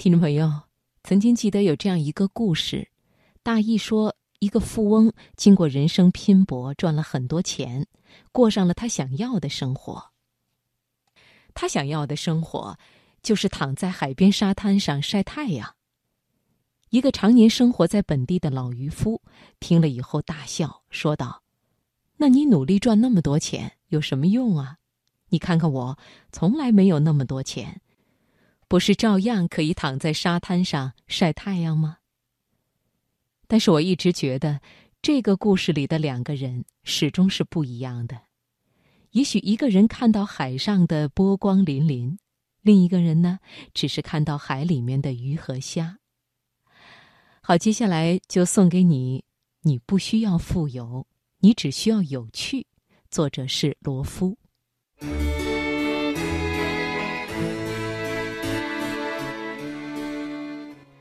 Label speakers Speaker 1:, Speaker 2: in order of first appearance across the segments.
Speaker 1: 听众朋友，曾经记得有这样一个故事，大意说，一个富翁经过人生拼搏，赚了很多钱，过上了他想要的生活。他想要的生活，就是躺在海边沙滩上晒太阳。一个常年生活在本地的老渔夫听了以后大笑，说道：“那你努力赚那么多钱有什么用啊？你看看我，从来没有那么多钱。”不是照样可以躺在沙滩上晒太阳吗？但是我一直觉得，这个故事里的两个人始终是不一样的。也许一个人看到海上的波光粼粼，另一个人呢，只是看到海里面的鱼和虾。好，接下来就送给你。你不需要富有，你只需要有趣。作者是罗夫。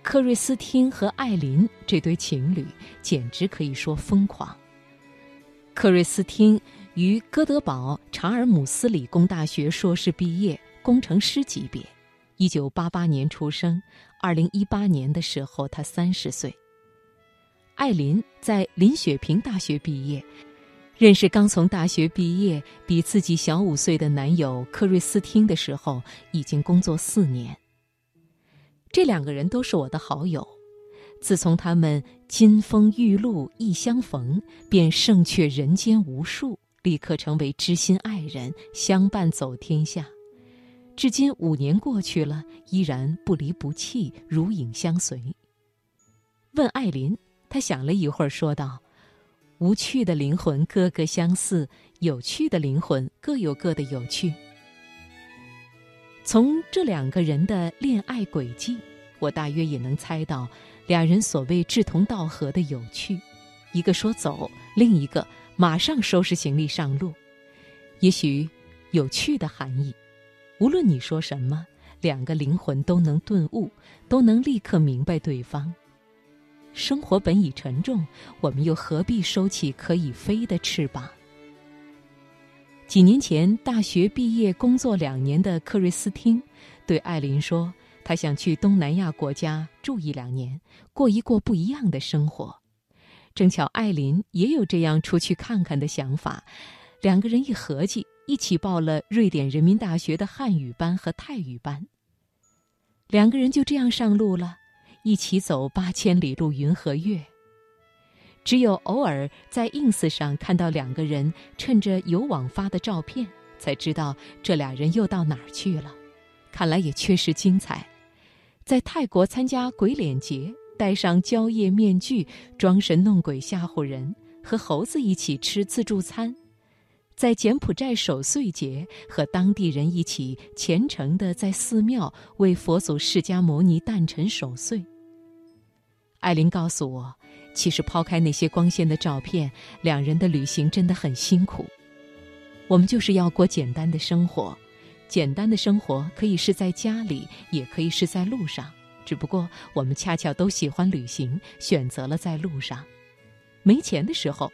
Speaker 1: 克瑞斯汀和艾琳这对情侣简直可以说疯狂。克瑞斯汀于哥德堡查尔姆斯理工大学硕士毕业，工程师级别。一九八八年出生，二零一八年的时候他三十岁。艾琳在林雪平大学毕业，认识刚从大学毕业、比自己小五岁的男友克瑞斯汀的时候，已经工作四年。这两个人都是我的好友，自从他们金风玉露一相逢，便胜却人间无数，立刻成为知心爱人，相伴走天下。至今五年过去了，依然不离不弃，如影相随。问艾琳，她想了一会儿，说道：“无趣的灵魂个个相似，有趣的灵魂各有各的有趣。”从这两个人的恋爱轨迹，我大约也能猜到，两人所谓志同道合的有趣。一个说走，另一个马上收拾行李上路。也许，有趣的含义，无论你说什么，两个灵魂都能顿悟，都能立刻明白对方。生活本已沉重，我们又何必收起可以飞的翅膀？几年前，大学毕业工作两年的克瑞斯汀，对艾琳说：“他想去东南亚国家住一两年，过一过不一样的生活。”正巧艾琳也有这样出去看看的想法，两个人一合计，一起报了瑞典人民大学的汉语班和泰语班。两个人就这样上路了，一起走八千里路云和月。只有偶尔在 ins 上看到两个人趁着有网发的照片，才知道这俩人又到哪儿去了。看来也确实精彩。在泰国参加鬼脸节，戴上蕉叶面具，装神弄鬼吓唬人；和猴子一起吃自助餐。在柬埔寨守岁节，和当地人一起虔诚地在寺庙为佛祖释迦牟尼诞辰守岁。艾琳告诉我。其实，抛开那些光鲜的照片，两人的旅行真的很辛苦。我们就是要过简单的生活，简单的生活可以是在家里，也可以是在路上。只不过我们恰巧都喜欢旅行，选择了在路上。没钱的时候，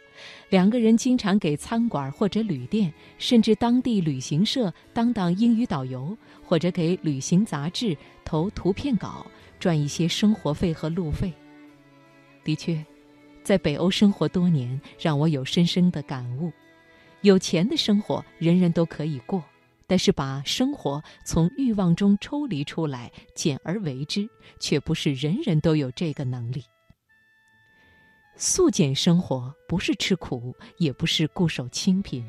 Speaker 1: 两个人经常给餐馆或者旅店，甚至当地旅行社当当英语导游，或者给旅行杂志投图片稿，赚一些生活费和路费。的确，在北欧生活多年，让我有深深的感悟：有钱的生活人人都可以过，但是把生活从欲望中抽离出来，简而为之，却不是人人都有这个能力。素简生活不是吃苦，也不是固守清贫。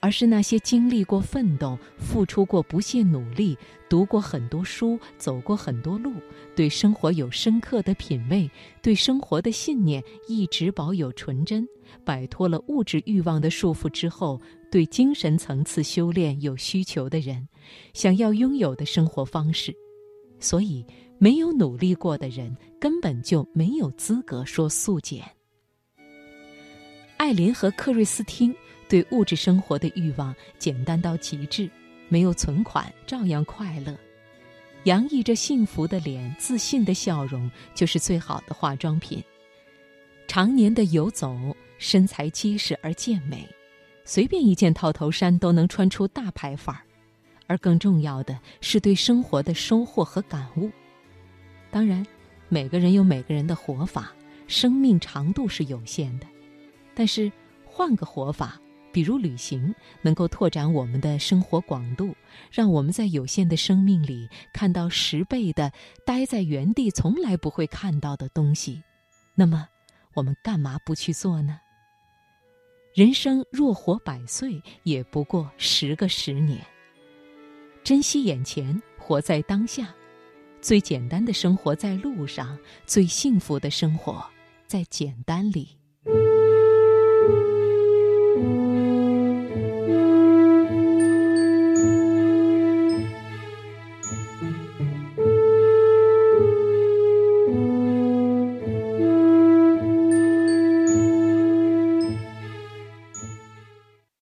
Speaker 1: 而是那些经历过奋斗、付出过不懈努力、读过很多书、走过很多路、对生活有深刻的品味、对生活的信念一直保有纯真、摆脱了物质欲望的束缚之后，对精神层次修炼有需求的人，想要拥有的生活方式。所以，没有努力过的人根本就没有资格说素简。艾琳和克瑞斯汀。对物质生活的欲望简单到极致，没有存款照样快乐，洋溢着幸福的脸、自信的笑容就是最好的化妆品。常年的游走，身材结实而健美，随便一件套头衫都能穿出大牌范儿。而更重要的是对生活的收获和感悟。当然，每个人有每个人的活法，生命长度是有限的。但是，换个活法，比如旅行，能够拓展我们的生活广度，让我们在有限的生命里看到十倍的待在原地从来不会看到的东西。那么，我们干嘛不去做呢？人生若活百岁，也不过十个十年。珍惜眼前，活在当下。最简单的生活在路上，最幸福的生活在简单里。